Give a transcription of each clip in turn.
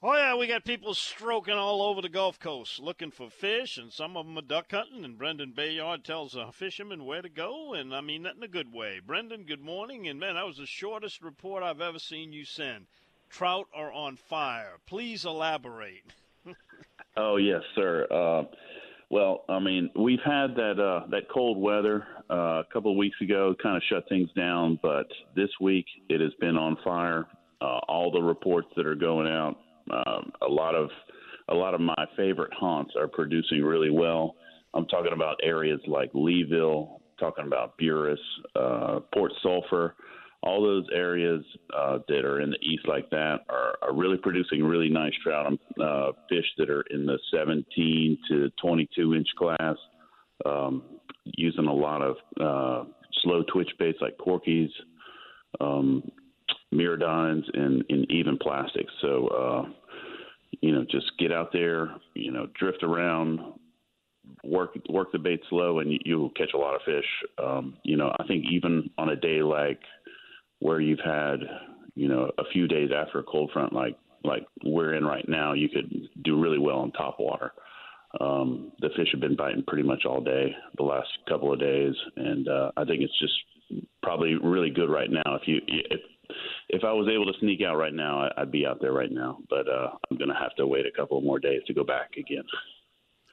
Oh yeah, we got people stroking all over the Gulf Coast looking for fish, and some of them are duck hunting. And Brendan Bayard tells a fisherman where to go, and I mean that in a good way. Brendan, good morning, and man, that was the shortest report I've ever seen you send. Trout are on fire. Please elaborate. oh yes, sir. Uh, well, I mean, we've had that uh, that cold weather uh, a couple of weeks ago, kind of shut things down, but this week it has been on fire. Uh, all the reports that are going out um, a lot of a lot of my favorite haunts are producing really well. I'm talking about areas like Leeville, talking about Buras, uh, Port Sulphur, all those areas uh, that are in the east like that are, are really producing really nice trout. Uh, fish that are in the 17 to 22 inch class, um, using a lot of uh, slow twitch baits like corkies, um, MirrOdines, and, and even plastics. So uh, you know, just get out there, you know, drift around, work work the bait slow, and you, you'll catch a lot of fish. Um, you know, I think even on a day like where you've had, you know, a few days after a cold front like like we're in right now, you could do really well on top water. Um, the fish have been biting pretty much all day the last couple of days, and uh, I think it's just probably really good right now. If you if if I was able to sneak out right now, I'd be out there right now. But uh, I'm going to have to wait a couple more days to go back again.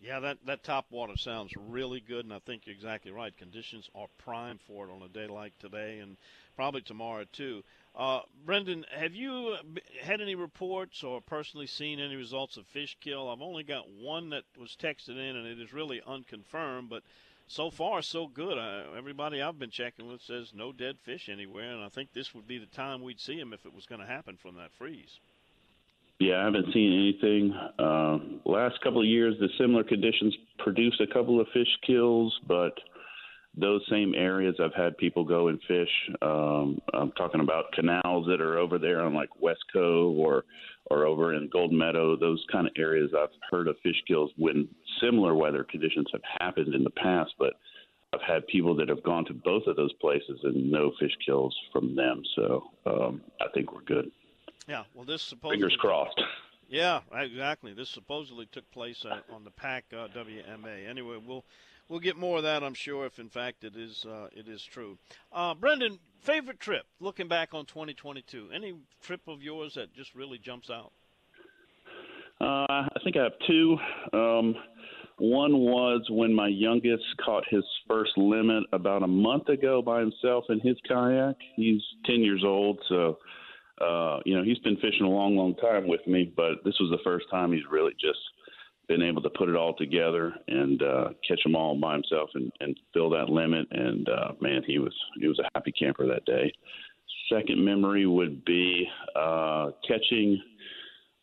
Yeah, that, that top water sounds really good, and I think you're exactly right. Conditions are prime for it on a day like today and probably tomorrow, too. Uh, Brendan, have you had any reports or personally seen any results of fish kill? I've only got one that was texted in, and it is really unconfirmed, but so far so good. Uh, everybody I've been checking with says no dead fish anywhere, and I think this would be the time we'd see them if it was going to happen from that freeze. Yeah, I haven't seen anything. Uh, last couple of years, the similar conditions produced a couple of fish kills, but those same areas I've had people go and fish. Um, I'm talking about canals that are over there on like West Cove or or over in Golden Meadow, those kind of areas. I've heard of fish kills when similar weather conditions have happened in the past, but I've had people that have gone to both of those places and no fish kills from them. So um, I think we're good. Yeah. Well, this supposedly fingers crossed. Yeah, exactly. This supposedly took place uh, on the PAC uh, WMA. Anyway, we'll we'll get more of that, I'm sure, if in fact it is uh, it is true. Uh, Brendan, favorite trip looking back on 2022? Any trip of yours that just really jumps out? Uh, I think I have two. Um, one was when my youngest caught his first limit about a month ago by himself in his kayak. He's 10 years old, so uh, you know he's been fishing a long, long time with me, but this was the first time he's really just been able to put it all together and uh, catch them all by himself and, and fill that limit. And uh, man, he was he was a happy camper that day. Second memory would be uh, catching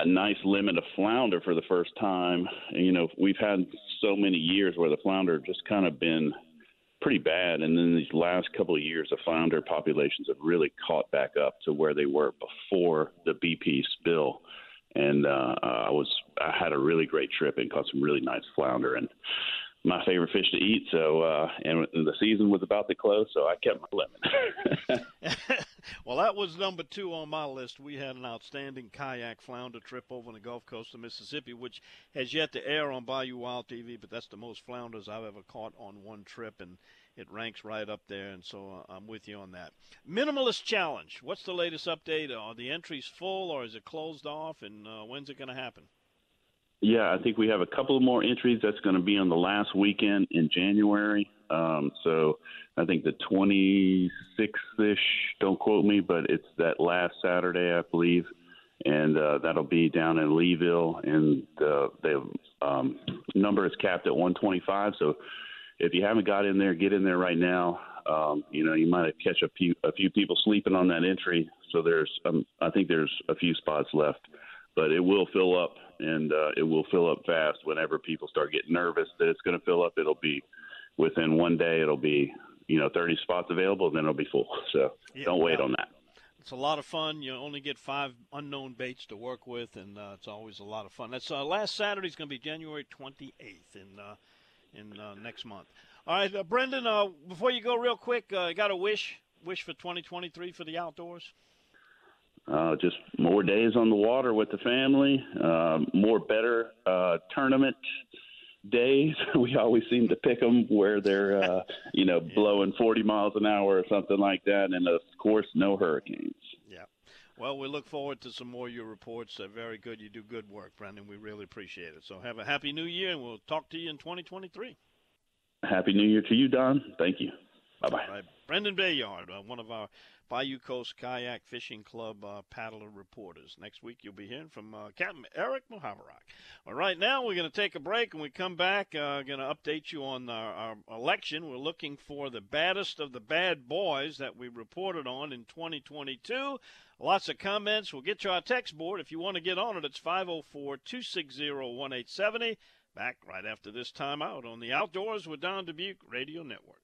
a nice limit of flounder for the first time. And, you know, we've had so many years where the flounder just kind of been pretty bad, and then these last couple of years, the flounder populations have really caught back up to where they were before the BP spill and uh, I was I had a really great trip and caught some really nice flounder and my favorite fish to eat. So uh, and the season was about to close, so I kept my lemon. well, that was number two on my list. We had an outstanding kayak flounder trip over on the Gulf Coast of Mississippi, which has yet to air on Bayou Wild TV, but that's the most flounders I've ever caught on one trip and it ranks right up there, and so uh, I'm with you on that. Minimalist Challenge. What's the latest update? Are the entries full, or is it closed off? And uh, when's it going to happen? Yeah, I think we have a couple more entries. That's going to be on the last weekend in January. Um, so I think the 26th ish. Don't quote me, but it's that last Saturday, I believe, and uh, that'll be down in Leeville, and the, the um, number is capped at 125. So if you haven't got in there, get in there right now. Um, you know, you might catch a few a few people sleeping on that entry. So there's, um, I think there's a few spots left, but it will fill up, and uh, it will fill up fast. Whenever people start getting nervous that it's going to fill up, it'll be within one day. It'll be you know 30 spots available, then it'll be full. So yeah, don't wait on that. It's a lot of fun. You only get five unknown baits to work with, and uh, it's always a lot of fun. That's uh, last Saturday is going to be January 28th in uh, in uh, next month. All right, uh, Brendan. Uh, before you go, real quick, uh, got a wish wish for 2023 for the outdoors. Uh, just more days on the water with the family, uh, more better uh, tournament days. We always seem to pick them where they're, uh, you know, blowing 40 miles an hour or something like that, and of course, no hurricanes. Yeah. Well, we look forward to some more of your reports. They're very good. You do good work, Brendan. We really appreciate it. So have a happy new year, and we'll talk to you in 2023. Happy New Year to you, Don. Thank you. Bye bye. Brendan Bayard, uh, one of our Bayou Coast Kayak Fishing Club uh, paddler reporters. Next week, you'll be hearing from uh, Captain Eric Muhoberac. Well, right now, we're going to take a break. and we come back, uh, going to update you on our, our, election. We're looking for the baddest of the bad boys that we reported on in 2022. Lots of comments. We'll get you our text board. If you want to get on it, it's 504 260 1870. Back right after this time out on the Outdoors with Don Dubuc Radio Network.